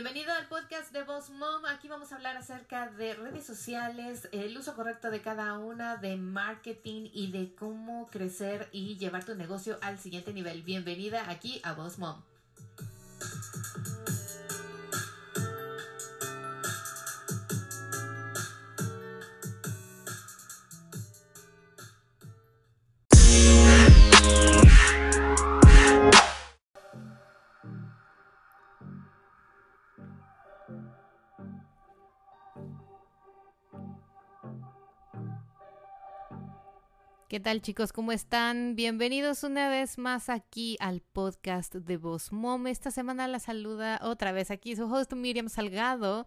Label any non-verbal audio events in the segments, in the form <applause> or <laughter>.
Bienvenido al podcast de Boss Mom. Aquí vamos a hablar acerca de redes sociales, el uso correcto de cada una, de marketing y de cómo crecer y llevar tu negocio al siguiente nivel. Bienvenida aquí a Boss Mom. ¿Qué tal chicos? ¿Cómo están? Bienvenidos una vez más aquí al podcast de Voz Mom. Esta semana la saluda otra vez aquí su host Miriam Salgado.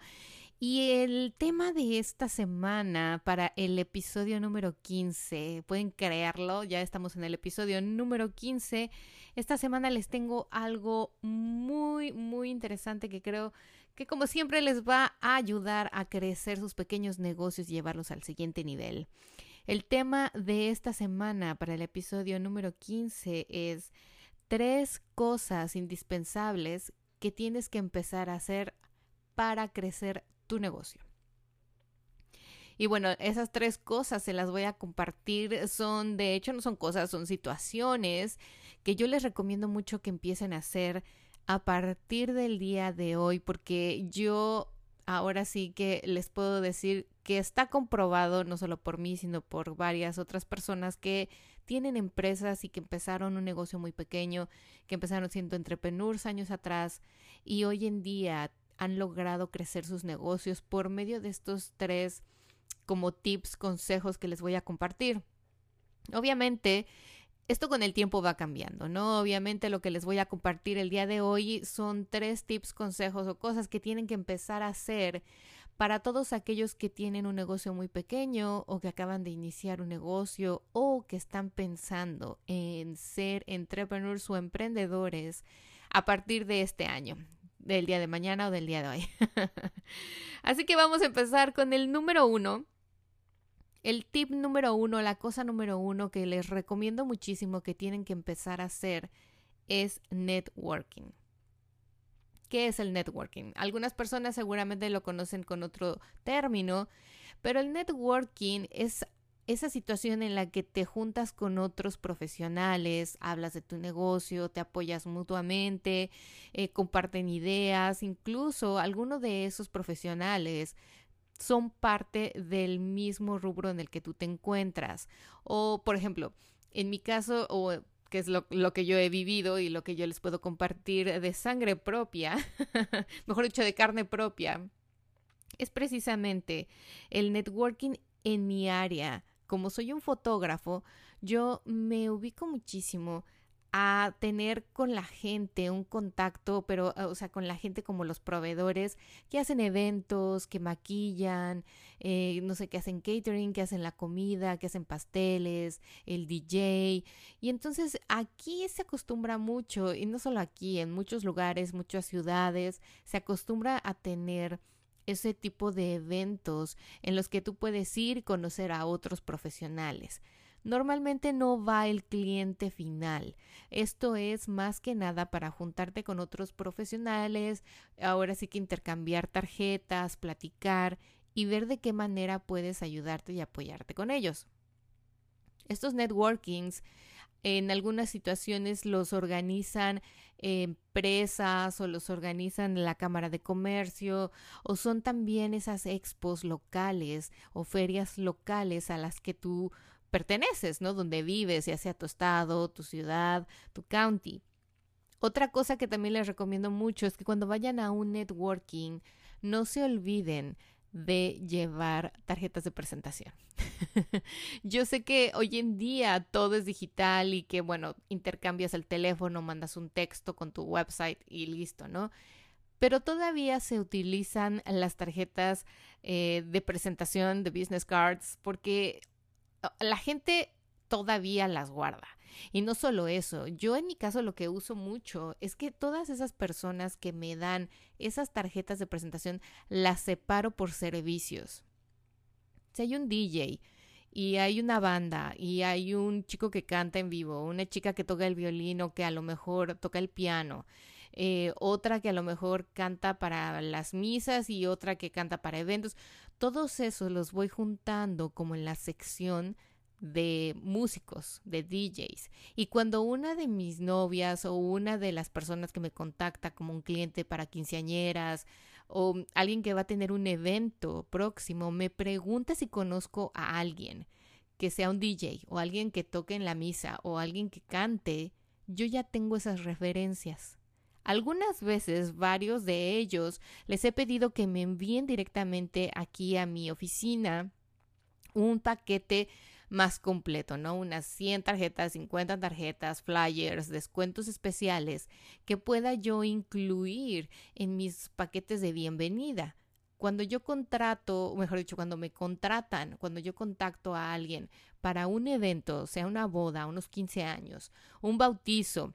Y el tema de esta semana para el episodio número 15, pueden creerlo, ya estamos en el episodio número 15. Esta semana les tengo algo muy, muy interesante que creo que como siempre les va a ayudar a crecer sus pequeños negocios y llevarlos al siguiente nivel. El tema de esta semana para el episodio número 15 es tres cosas indispensables que tienes que empezar a hacer para crecer tu negocio. Y bueno, esas tres cosas se las voy a compartir. Son, de hecho, no son cosas, son situaciones que yo les recomiendo mucho que empiecen a hacer a partir del día de hoy, porque yo ahora sí que les puedo decir que está comprobado, no solo por mí, sino por varias otras personas que tienen empresas y que empezaron un negocio muy pequeño, que empezaron siendo entrepreneurs años atrás y hoy en día han logrado crecer sus negocios por medio de estos tres como tips, consejos que les voy a compartir. Obviamente, esto con el tiempo va cambiando, ¿no? Obviamente lo que les voy a compartir el día de hoy son tres tips, consejos o cosas que tienen que empezar a hacer para todos aquellos que tienen un negocio muy pequeño o que acaban de iniciar un negocio o que están pensando en ser entrepreneurs o emprendedores a partir de este año, del día de mañana o del día de hoy. <laughs> Así que vamos a empezar con el número uno. El tip número uno, la cosa número uno que les recomiendo muchísimo que tienen que empezar a hacer es networking. ¿Qué es el networking? Algunas personas seguramente lo conocen con otro término, pero el networking es esa situación en la que te juntas con otros profesionales, hablas de tu negocio, te apoyas mutuamente, eh, comparten ideas, incluso algunos de esos profesionales son parte del mismo rubro en el que tú te encuentras. O, por ejemplo, en mi caso, o que es lo, que yo he vivido y lo que yo les puedo compartir de sangre propia, <laughs> mejor dicho, de carne propia, es precisamente el networking en mi área. Como soy un fotógrafo, yo me ubico muchísimo a tener con la gente un contacto, pero, o sea, con la gente como los proveedores que hacen eventos, que maquillan, eh, no sé, que hacen catering, que hacen la comida, que hacen pasteles, el DJ. Y entonces aquí se acostumbra mucho, y no solo aquí, en muchos lugares, muchas ciudades, se acostumbra a tener ese tipo de eventos en los que tú puedes ir y conocer a otros profesionales normalmente no va el cliente final. Esto es más que nada para juntarte con otros profesionales, ahora sí que intercambiar tarjetas, platicar y ver de qué manera puedes ayudarte y apoyarte con ellos. Estos networkings en algunas situaciones los organizan empresas o los organizan la Cámara de Comercio o son también esas expos locales o ferias locales a las que tú perteneces, ¿no? Donde vives, ya sea tu estado, tu ciudad, tu county. Otra cosa que también les recomiendo mucho es que cuando vayan a un networking, no se olviden de llevar tarjetas de presentación. <laughs> Yo sé que hoy en día todo es digital y que, bueno, intercambias el teléfono, mandas un texto con tu website y listo, ¿no? Pero todavía se utilizan las tarjetas eh, de presentación de business cards porque la gente todavía las guarda. Y no solo eso, yo en mi caso lo que uso mucho es que todas esas personas que me dan esas tarjetas de presentación las separo por servicios. Si hay un DJ y hay una banda y hay un chico que canta en vivo, una chica que toca el violín o que a lo mejor toca el piano, eh, otra que a lo mejor canta para las misas y otra que canta para eventos. Todos esos los voy juntando como en la sección de músicos, de DJs. Y cuando una de mis novias o una de las personas que me contacta como un cliente para quinceañeras o alguien que va a tener un evento próximo me pregunta si conozco a alguien que sea un DJ o alguien que toque en la misa o alguien que cante, yo ya tengo esas referencias. Algunas veces, varios de ellos, les he pedido que me envíen directamente aquí a mi oficina un paquete más completo, ¿no? Unas 100 tarjetas, 50 tarjetas, flyers, descuentos especiales que pueda yo incluir en mis paquetes de bienvenida. Cuando yo contrato, mejor dicho, cuando me contratan, cuando yo contacto a alguien para un evento, sea una boda, unos 15 años, un bautizo,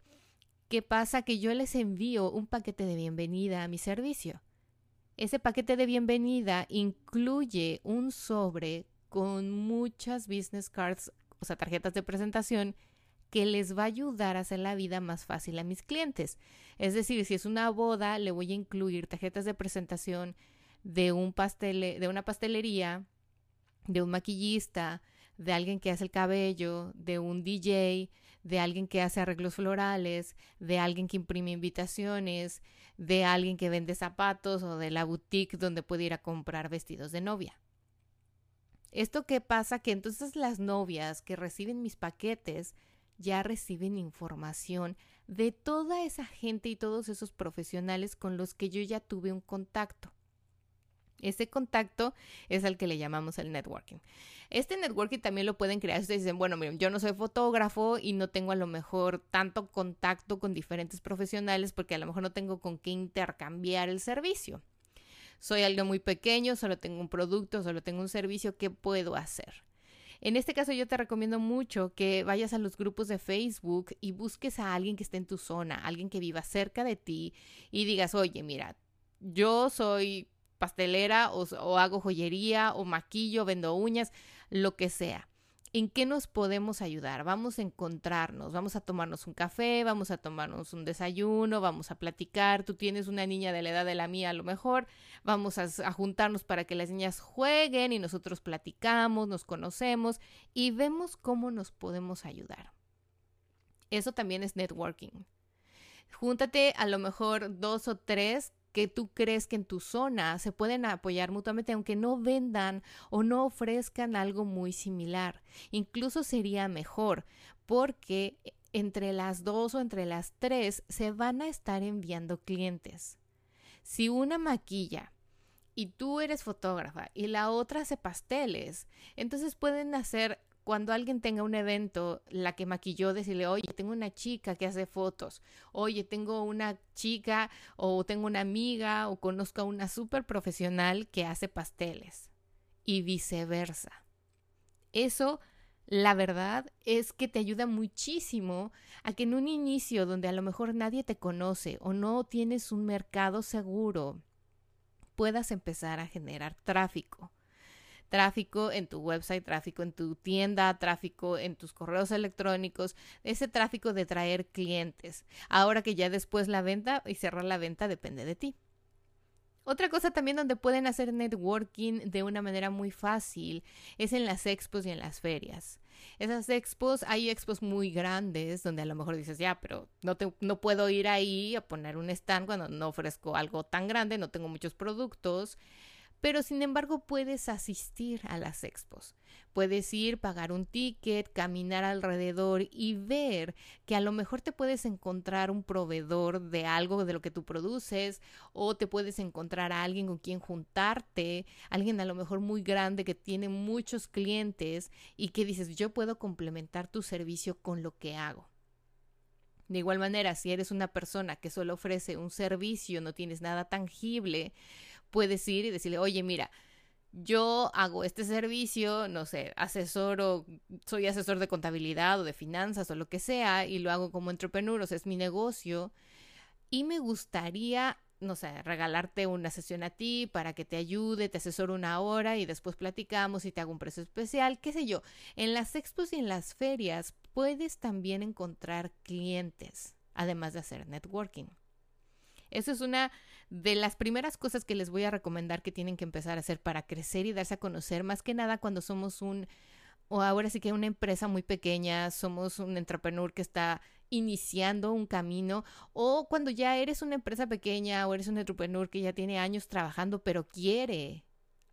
¿qué pasa? Que yo les envío un paquete de bienvenida a mi servicio. Ese paquete de bienvenida incluye un sobre con muchas business cards, o sea, tarjetas de presentación, que les va a ayudar a hacer la vida más fácil a mis clientes. Es decir, si es una boda, le voy a incluir tarjetas de presentación de un pastel, de una pastelería, de un maquillista, de alguien que hace el cabello, de un DJ, de alguien que hace arreglos florales, de alguien que imprime invitaciones, de alguien que vende zapatos o de la boutique donde puede ir a comprar vestidos de novia. Esto que pasa que entonces las novias que reciben mis paquetes ya reciben información de toda esa gente y todos esos profesionales con los que yo ya tuve un contacto. Ese contacto es al que le llamamos el networking. Este networking también lo pueden crear. Ustedes dicen, bueno, miren, yo no soy fotógrafo y no tengo a lo mejor tanto contacto con diferentes profesionales porque a lo mejor no tengo con qué intercambiar el servicio soy algo muy pequeño, solo tengo un producto, solo tengo un servicio, ¿qué puedo hacer? En este caso yo te recomiendo mucho que vayas a los grupos de Facebook y busques a alguien que esté en tu zona, alguien que viva cerca de ti y digas, oye, mira, yo soy pastelera o, hago joyería o maquillo, vendo uñas, lo que sea en qué nos podemos ayudar. Vamos a encontrarnos, vamos a tomarnos un café, vamos a tomarnos un desayuno, vamos a platicar. Tú tienes una niña de la edad de la mía a lo mejor. Vamos a, juntarnos para que las niñas jueguen y nosotros platicamos, nos conocemos y vemos cómo nos podemos ayudar. Eso también es networking. Júntate a lo mejor dos o tres que tú crees que en tu zona se pueden apoyar mutuamente, aunque no vendan o no ofrezcan algo muy similar. Incluso sería mejor, porque entre las dos o entre las tres se van a estar enviando clientes. Si una maquilla y tú eres fotógrafa y la otra hace pasteles, entonces pueden hacer cuando alguien tenga un evento, la que maquilló, decirle, oye, tengo una chica que hace fotos, oye, tengo una chica o tengo una amiga o conozco a una súper profesional que hace pasteles y viceversa. Eso, la verdad, es que te ayuda muchísimo a que en un inicio donde a lo mejor nadie te conoce o no tienes un mercado seguro, puedas empezar a generar tráfico tráfico en tu website, tráfico en tu tienda, tráfico en tus correos electrónicos, ese tráfico de traer clientes. Ahora que ya después la venta y cerrar la venta depende de ti. Otra cosa también donde pueden hacer networking de una manera muy fácil es en las expos y en las ferias. Esas expos, hay expos muy grandes donde a lo mejor dices, ya, pero no, te, no puedo ir ahí a poner un stand cuando no ofrezco algo tan grande, no tengo muchos productos pero sin embargo puedes asistir a las expos. Puedes ir, pagar un ticket, caminar alrededor y ver que a lo mejor te puedes encontrar un proveedor de algo de lo que tú produces o te puedes encontrar a alguien con quien juntarte, alguien a lo mejor muy grande que tiene muchos clientes y que dices yo puedo complementar tu servicio con lo que hago. De igual manera, si eres una persona que solo ofrece un servicio, no tienes nada tangible, puedes ir y decirle, oye, mira, yo hago este servicio, no sé, asesoro, soy asesor de contabilidad o de finanzas o lo que sea, y lo hago como entrepreneur, o sea, es mi negocio, y me gustaría, no sé, regalarte una sesión a ti para que te ayude, te asesoro una hora y después platicamos y te hago un precio especial, qué sé yo. En las expos y en las ferias puedes también encontrar clientes, además de hacer networking. Eso es una de las primeras cosas que les voy a recomendar que tienen que empezar a hacer para crecer y darse a conocer, más que nada cuando somos un, o ahora sí que una empresa muy pequeña, somos un entrepreneur que está iniciando un camino, o cuando ya eres una empresa pequeña o eres un entrepreneur que ya tiene años trabajando, pero quiere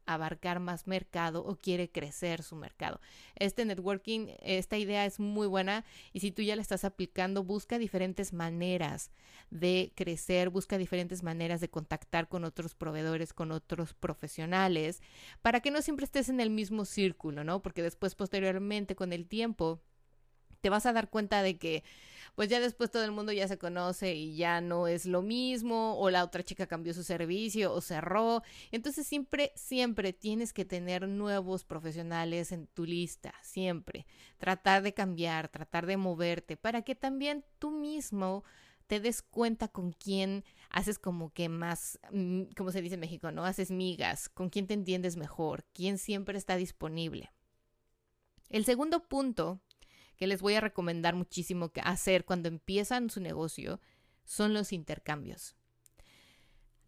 abarcar más mercado o quiere crecer su mercado. Este networking, esta idea es muy buena y si tú ya la estás aplicando, busca diferentes maneras de crecer, busca diferentes maneras de contactar con otros proveedores, con otros profesionales, para que no siempre estés en el mismo círculo, ¿no? Porque después, posteriormente, con el tiempo, te vas a dar cuenta de que pues ya después todo el mundo ya se conoce y ya no es lo mismo, o la otra chica cambió su servicio o cerró. Entonces siempre, siempre tienes que tener nuevos profesionales en tu lista, siempre. Tratar de cambiar, tratar de moverte, para que también tú mismo te des cuenta con quién haces como que más, mm, como se dice en México, ¿no? Haces migas, con quién te entiendes mejor, quién siempre está disponible. El segundo punto que les voy a recomendar muchísimo que hacer cuando empiezan su negocio son los intercambios.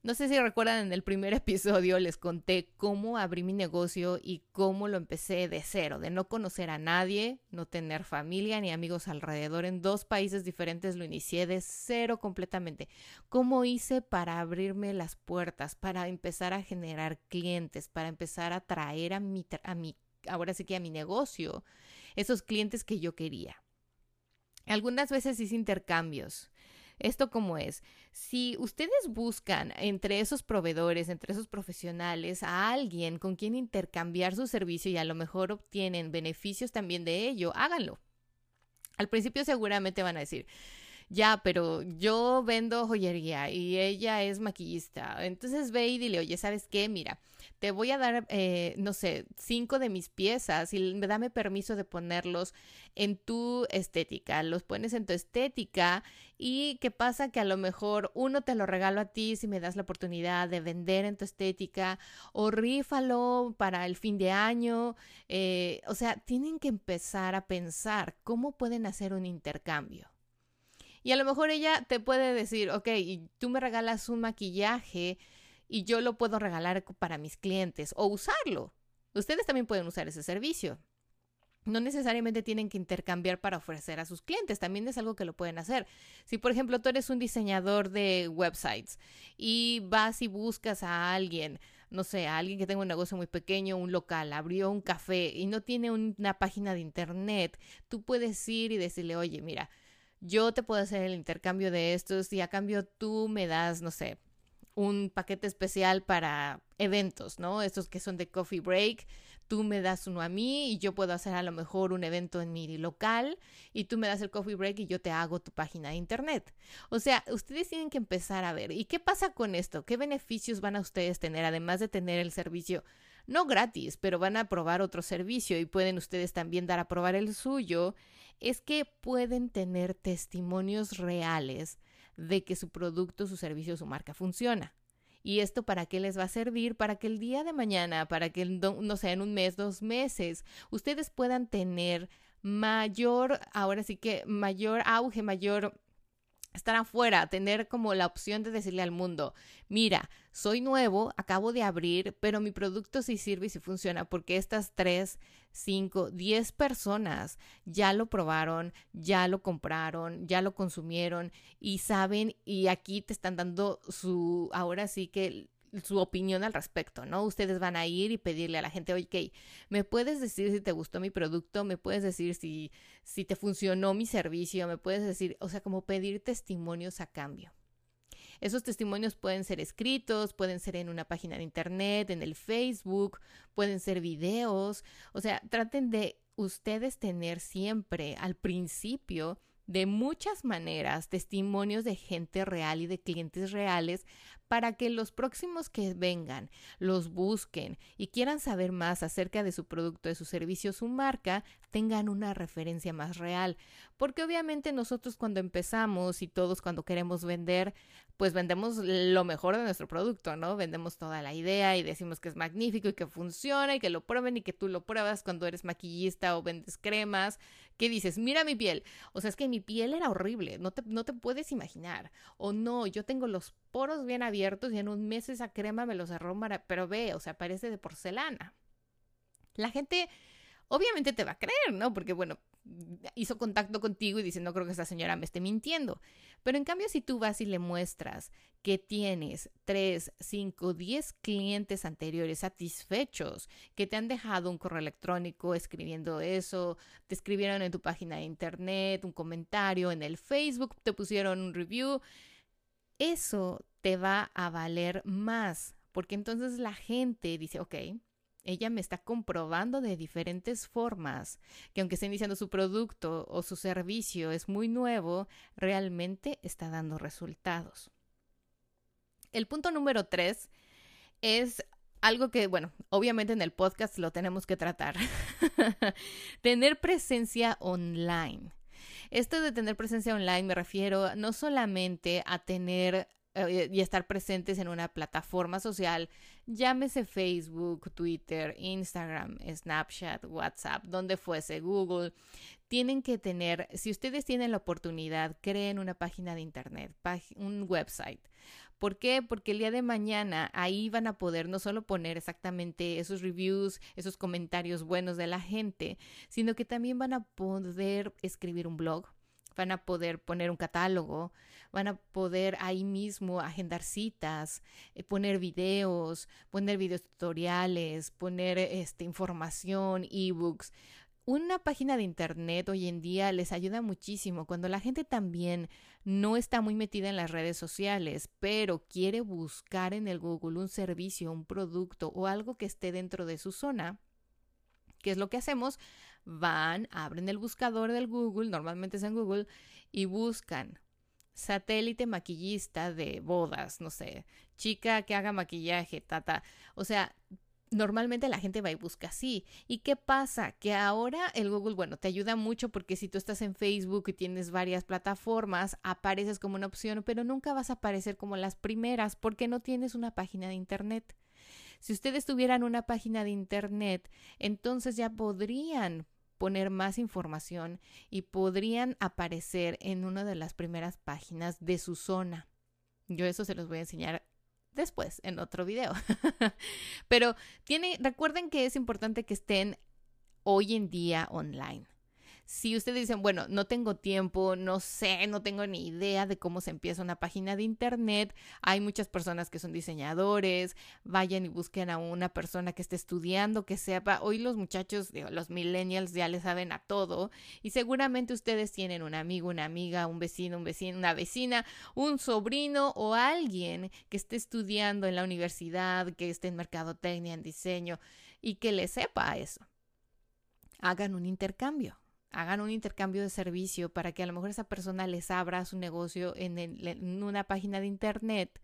No sé si recuerdan en el primer <laughs> episodio les conté cómo abrí mi negocio y cómo lo empecé de cero, de no conocer a nadie, no tener familia ni amigos alrededor. En dos países diferentes lo inicié de cero completamente. ¿Cómo hice para abrirme las puertas, para empezar a generar clientes, para empezar a traer a mi, a mi ahora sí que a mi negocio esos clientes que yo quería. Algunas veces hice intercambios. ¿Esto cómo es? Si ustedes buscan entre esos proveedores, entre esos profesionales, a alguien con quien intercambiar su servicio y a lo mejor obtienen beneficios también de ello, háganlo. Al principio seguramente van a decir, ya, pero yo vendo joyería y ella es maquillista. Entonces ve y dile, oye, ¿sabes qué? Mira, te voy a dar, eh, no sé, cinco de mis piezas y dame permiso de ponerlos en tu estética. Los pones en tu estética y qué pasa que a lo mejor uno te lo regalo a ti si me das la oportunidad de vender en tu estética o rífalo para el fin de año. Eh, o sea, tienen que empezar a pensar cómo pueden hacer un intercambio. Y a lo mejor ella te puede decir, ok, tú me regalas un maquillaje y yo lo puedo regalar para mis clientes o usarlo. Ustedes también pueden usar ese servicio. No necesariamente tienen que intercambiar para ofrecer a sus clientes, también es algo que lo pueden hacer. Si por ejemplo tú eres un diseñador de websites y vas y buscas a alguien, no sé, a alguien que tenga un negocio muy pequeño, un local, abrió un café y no tiene una página de internet, tú puedes ir y decirle, oye, mira, yo te puedo hacer el intercambio de estos y a cambio tú me das, no sé, un paquete especial para eventos, ¿no? Estos que son de coffee break. Tú me das uno a mí y yo puedo hacer a lo mejor un evento en mi local y tú me das el coffee break y yo te hago tu página de internet. O sea, ustedes tienen que empezar a ver. ¿Y qué pasa con esto? ¿Qué beneficios van a ustedes tener además de tener el servicio? No gratis, pero van a probar otro servicio y pueden ustedes también dar a probar el suyo es que pueden tener testimonios reales de que su producto, su servicio, su marca funciona. ¿Y esto para qué les va a servir? Para que el día de mañana, para que, no sé, en un mes, dos meses, ustedes puedan tener mayor, ahora sí que mayor auge, mayor estar afuera, tener como la opción de decirle al mundo, mira, soy nuevo, acabo de abrir, pero mi producto sí sirve y sí funciona porque estas tres, cinco, diez personas ya lo probaron, ya lo compraron, ya lo consumieron y saben y aquí te están dando su, ahora sí que su opinión al respecto, ¿no? Ustedes van a ir y pedirle a la gente, oye, ¿me puedes decir si te gustó mi producto? ¿Me puedes decir si, si te funcionó mi servicio? ¿Me puedes decir, o sea, como pedir testimonios a cambio? Esos testimonios pueden ser escritos, pueden ser en una página de internet, en el Facebook, pueden ser videos, o sea, traten de ustedes tener siempre al principio de muchas maneras testimonios de gente real y de clientes reales para que los próximos que vengan los busquen y quieran saber más acerca de su producto, de su servicio, su marca, tengan una referencia más real. Porque obviamente nosotros cuando empezamos y todos cuando queremos vender, pues vendemos lo mejor de nuestro producto, ¿no? Vendemos toda la idea y decimos que es magnífico y que funciona y que lo prueben y que tú lo pruebas cuando eres maquillista o vendes cremas, ¿Qué dices? Mira mi piel. O sea, es que mi piel era horrible, no te, no te puedes imaginar. O no, yo tengo los poros bien abiertos y en un mes esa crema me los cerró, pero ve, o sea, parece de porcelana. La gente obviamente te va a creer, ¿no? Porque, bueno, hizo contacto contigo y dice, no creo que esta señora me esté mintiendo. Pero en cambio, si tú vas y le muestras que tienes 3, 5, 10 clientes anteriores satisfechos que te han dejado un correo electrónico escribiendo eso, te escribieron en tu página de internet, un comentario en el Facebook, te pusieron un review, eso te va a valer más, porque entonces la gente dice, ok, ella me está comprobando de diferentes formas que aunque esté iniciando su producto o su servicio es muy nuevo, realmente está dando resultados. El punto número tres es algo que, bueno, obviamente en el podcast lo tenemos que tratar. <laughs> tener presencia online. Esto de tener presencia online me refiero no solamente a tener eh, y estar presentes en una plataforma social, llámese Facebook, Twitter, Instagram, Snapchat, WhatsApp, donde fuese, Google, tienen que tener, si ustedes tienen la oportunidad, creen una página de internet, un website. ¿Por qué? Porque el día de mañana ahí van a poder no solo poner exactamente esos reviews, esos comentarios buenos de la gente, sino que también van a poder escribir un blog, van a poder poner un catálogo, van a poder ahí mismo agendar citas, eh, poner videos, poner videos tutoriales, poner este, información, ebooks. Una página de internet hoy en día les ayuda muchísimo cuando la gente también no está muy metida en las redes sociales, pero quiere buscar en el Google un servicio, un producto o algo que esté dentro de su zona. ¿Qué es lo que hacemos? van, abren el buscador del Google, normalmente es en Google, y buscan satélite maquillista de bodas, no sé, chica que haga maquillaje, tata. O sea, normalmente la gente va y busca así. ¿Y qué pasa? Que ahora el Google, bueno, te ayuda mucho porque si tú estás en Facebook y tienes varias plataformas, apareces como una opción, pero nunca vas a aparecer como las primeras porque no tienes una página de internet. Si ustedes tuvieran una página de internet, entonces ya podrían poner más información y podrían aparecer en una de las primeras páginas de su zona. Yo eso se los voy a enseñar después en otro video. <laughs> Pero tiene, recuerden que es importante que estén hoy en día online. Si ustedes dicen, bueno, no tengo tiempo, no sé, no tengo ni idea de cómo se empieza una página de internet, hay muchas personas que son diseñadores, vayan y busquen a una persona que esté estudiando, que sepa, hoy los muchachos, los millennials ya le saben a todo y seguramente ustedes tienen un amigo, una amiga, un vecino, un vecino, una vecina, un sobrino o alguien que esté estudiando en la universidad, que esté en mercadotecnia, en diseño y que le sepa eso. Hagan un intercambio hagan un intercambio de servicio para que a lo mejor esa persona les abra su negocio en, una página de internet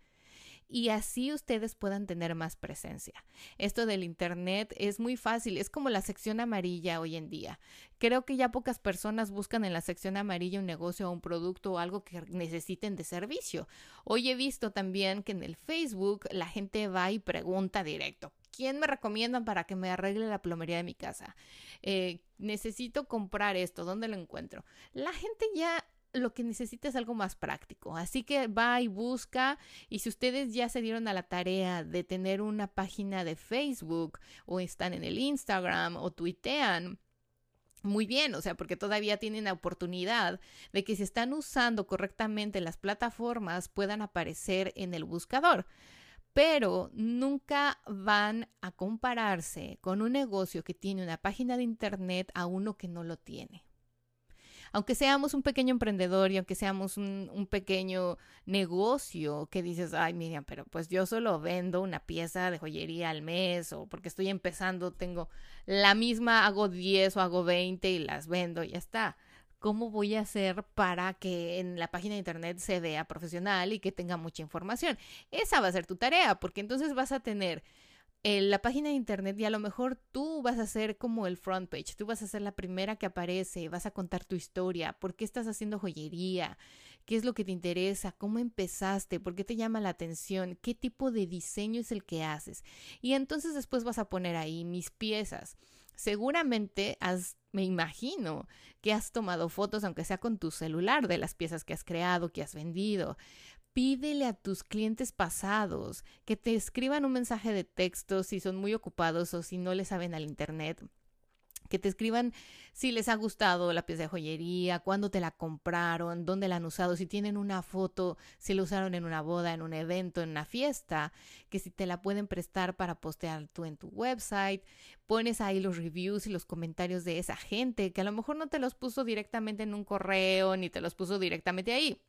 y así ustedes puedan tener más presencia. Esto del Internet es muy fácil, es como la sección amarilla hoy en día. Creo que ya pocas personas buscan en la sección amarilla un negocio o un producto o algo que necesiten de servicio. Hoy he visto también que en el Facebook la gente va y pregunta directo, ¿quién me recomiendan para que me arregle la plomería de mi casa? Eh, necesito comprar esto, ¿dónde lo encuentro? La gente ya lo que necesita es algo más práctico. Así que va y busca. Y si ustedes ya se dieron a la tarea de tener una página de Facebook o están en el Instagram o tuitean, muy bien, o sea, porque todavía tienen la oportunidad de que si están usando correctamente las plataformas puedan aparecer en el buscador pero nunca van a compararse con un negocio que tiene una página de internet a uno que no lo tiene. Aunque seamos un pequeño emprendedor y aunque seamos un, pequeño negocio que dices, ay Miriam, pero pues yo solo vendo una pieza de joyería al mes o porque estoy empezando, tengo la misma, hago 10 o hago 20 y las vendo y ya está. ¿Cómo voy a hacer para que en la página de internet se vea profesional y que tenga mucha información? Esa va a ser tu tarea, porque entonces vas a tener en la página de internet y a lo mejor tú vas a ser como el front page, tú vas a ser la primera que aparece, vas a contar tu historia, por qué estás haciendo joyería, qué es lo que te interesa, cómo empezaste, por qué te llama la atención, qué tipo de diseño es el que haces. Y entonces después vas a poner ahí mis piezas seguramente has, me imagino, que has tomado fotos, aunque sea con tu celular, de las piezas que has creado, que has vendido. Pídele a tus clientes pasados que te escriban un mensaje de texto si son muy ocupados o si no le saben al Internet que te escriban si les ha gustado la pieza de joyería, cuándo te la compraron, dónde la han usado, si tienen una foto, si la usaron en una boda, en un evento, en una fiesta, que si te la pueden prestar para postear tú en tu website, pones ahí los reviews y los comentarios de esa gente que a lo mejor no te los puso directamente en un correo ni te los puso directamente ahí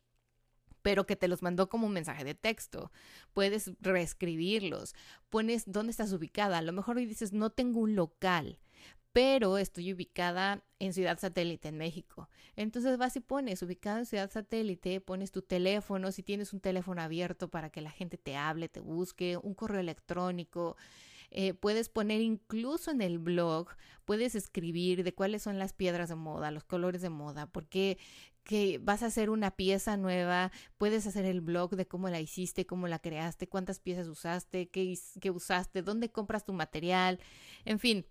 pero que te los mandó como un mensaje de texto. Puedes reescribirlos. Pones dónde estás ubicada. A lo mejor dices, no tengo un local pero estoy ubicada en Ciudad Satélite, en México. Entonces vas y pones ubicada en Ciudad Satélite, pones tu teléfono, si tienes un teléfono abierto para que la gente te hable, te busque, un correo electrónico. Eh, puedes poner incluso en el blog, puedes escribir de cuáles son las piedras de moda, los colores de moda, porque que vas a hacer una pieza nueva, puedes hacer el blog de cómo la hiciste, cómo la creaste, cuántas piezas usaste, qué, qué usaste, dónde compras tu material, en fin,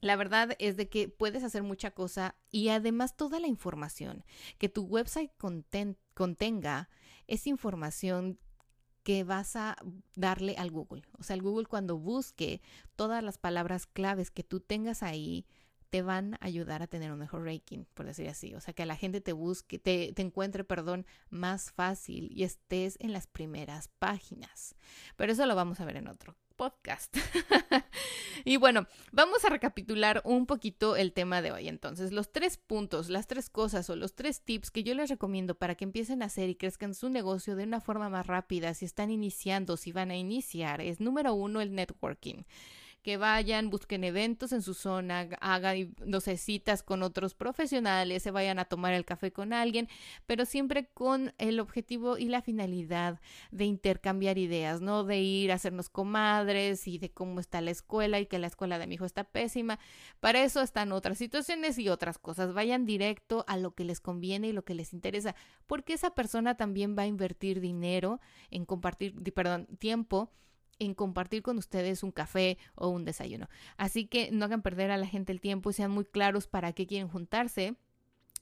la verdad es de que puedes hacer mucha cosa y además toda la información que tu website contenga es información que vas a darle al Google. O sea, el Google cuando busque todas las palabras claves que tú tengas ahí, te van a ayudar a tener un mejor ranking, por decir así. O sea, que la gente te busque, te, te, encuentre, perdón, más fácil y estés en las primeras páginas. Pero eso lo vamos a ver en otro podcast. <laughs> y bueno, vamos a recapitular un poquito el tema de hoy. Entonces, los tres puntos, las tres cosas o los tres tips que yo les recomiendo para que empiecen a hacer y crezcan su negocio de una forma más rápida, si están iniciando, si van a iniciar, es número uno, el networking que vayan, busquen eventos en su zona, hagan, no sé, citas con otros profesionales, se vayan a tomar el café con alguien, pero siempre con el objetivo y la finalidad de intercambiar ideas, no de ir a hacernos comadres y de cómo está la escuela y que la escuela de mi hijo está pésima. Para eso están otras situaciones y otras cosas. Vayan directo a lo que les conviene y lo que les interesa, porque esa persona también va a invertir dinero en compartir, perdón, tiempo en compartir con ustedes un café o un desayuno. Así que no hagan perder a la gente el tiempo y sean muy claros para qué quieren juntarse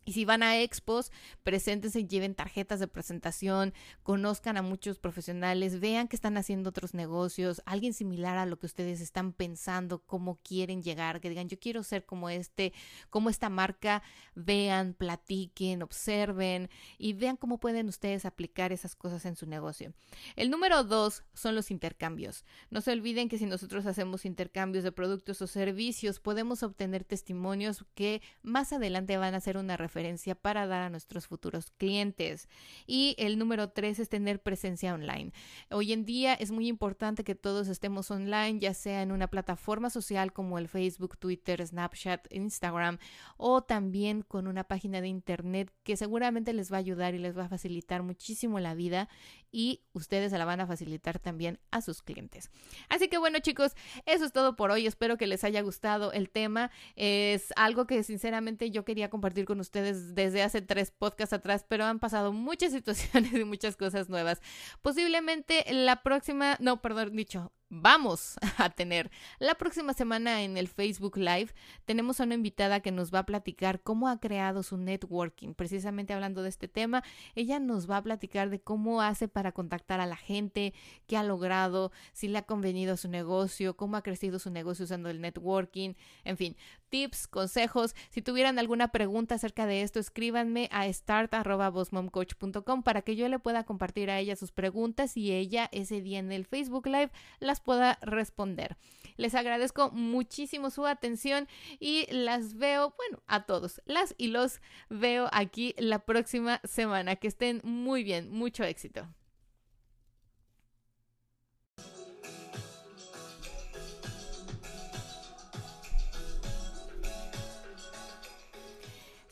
y si van a expos, preséntense, lleven tarjetas de presentación, conozcan a muchos profesionales, vean que están haciendo otros negocios, alguien similar a lo que ustedes están pensando, cómo quieren llegar, que digan, yo quiero ser como este, como esta marca, vean, platiquen, observen y vean cómo pueden ustedes aplicar esas cosas en su negocio. El número dos son los intercambios. No se olviden que si nosotros hacemos intercambios de productos o servicios, podemos obtener testimonios que más adelante van a ser una referencia para dar a nuestros futuros clientes. Y el número tres es tener presencia online. Hoy en día es muy importante que todos estemos online, ya sea en una plataforma social como el Facebook, Twitter, Snapchat, Instagram o también con una página de internet que seguramente les va a ayudar y les va a facilitar muchísimo la vida y ustedes se la van a facilitar también a sus clientes. Así que bueno chicos, eso es todo por hoy. Espero que les haya gustado el tema. Es algo que sinceramente yo quería compartir con ustedes desde hace tres podcasts atrás, pero han pasado muchas <laughs> situaciones y muchas cosas nuevas. Posiblemente la próxima, no, perdón, dicho, vamos <laughs> a tener. La próxima semana en el Facebook Live tenemos a una invitada que nos va a platicar cómo ha creado su networking. Precisamente hablando de este tema, ella nos va a platicar de cómo hace para contactar a la gente, qué ha logrado, si le ha convenido su negocio, cómo ha crecido su negocio usando el networking, en fin, tips, consejos. Si tuvieran alguna pregunta acerca de esto, escríbanme a start.bossmomcoach.com para que yo le pueda compartir a ella sus preguntas y ella ese día en el Facebook Live pueda responder. Les agradezco muchísimo su atención y las veo, bueno, a todos, las y los veo aquí la próxima semana. Que estén muy bien, mucho éxito.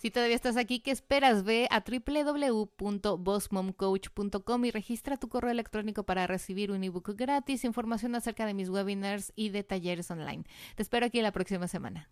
Si todavía estás aquí, ¿qué esperas? Ve a www.bossmomcoach.com y registra tu correo electrónico para recibir un ebook gratis, información acerca de mis webinars y de talleres online. Te espero aquí la próxima semana.